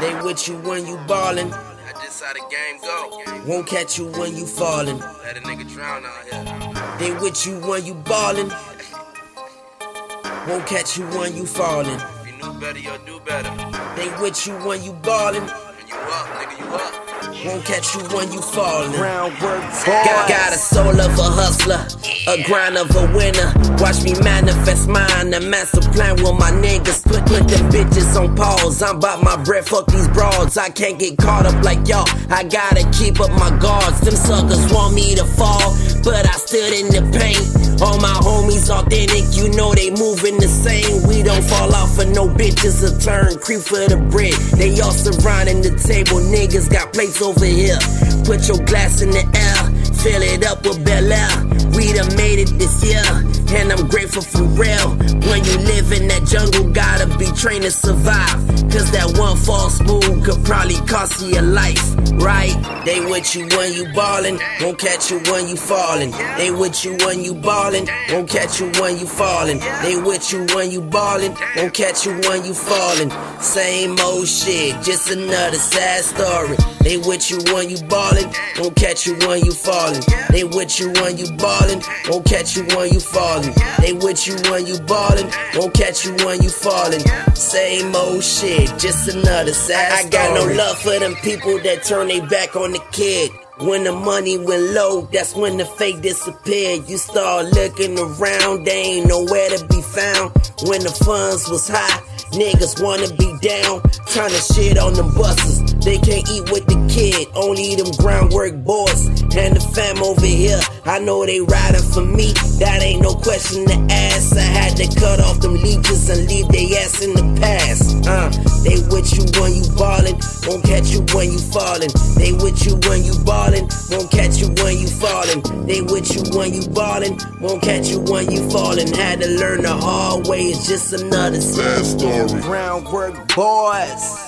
They with you when you ballin'. That's just how the game go. Won't catch you when you fallin'. Let a nigga drown out here. They with you when you ballin'. Won't catch you when you fallin'. If you knew better, you'll do better. They with you when you ballin'. When you up, nigga, you up. Won't catch you when you fallin'. Groundwork Got, got a soul of a hustler, a grind of a winner. Watch me manifest mine, a master plan with my niggas. Put, put them bitches on pause. I'm about my bread, fuck these broads. I can't get caught up like y'all. I gotta keep up my guards. Them suckers want me to fall, but I stood in the paint. All my homies authentic, you know they moving the same. We don't fall off for no bitches a turn, creep for the bread. They all surrounding the table, niggas got plates over here. Put your glass in the air, fill it up with Belaire. It this year, and I'm grateful for real. When you live in that jungle, gotta be trained to survive. Cause that one false move could probably cost you your life, right? They with you when you ballin', won't catch you when you fallin'. They with you when you ballin', won't catch you when you fallin'. They with you when you ballin', won't catch you when you fallin'. Same old shit, just another sad story. They with you when you ballin', won't catch you when you fallin'. They with you when you ballin', won't catch you when you fallin'. They with you when you ballin', won't catch you when you fallin'. Same old shit, just another sad story. I got no love for them people that turn their back on the kid. When the money went low, that's when the fake disappeared. You start looking around, they ain't nowhere to be found. When the funds was high, niggas wanna be down. Turn the shit on them buses. They can't eat with the kid, only them groundwork boys. And the fam over here, I know they riding for me. That ain't no question to ask. I had to cut off them leeches and leave they ass in the past. Uh, they with you when you ballin', won't catch you when you fallin'. They with you when you ballin', won't catch you when you fallin'. They with you when you ballin', won't catch you when you fallin'. Had to learn the hard way, it's just another sad story. Groundwork boys.